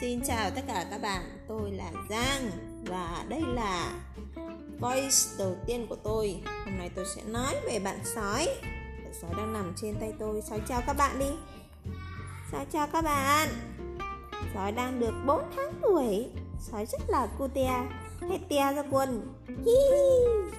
Xin chào tất cả các bạn, tôi là Giang và đây là voice đầu tiên của tôi. Hôm nay tôi sẽ nói về bạn sói. Bạn sói đang nằm trên tay tôi. Sói chào các bạn đi. Sói chào các bạn. Sói đang được 4 tháng tuổi. Sói rất là cute. Hết tia ra quần. Hi.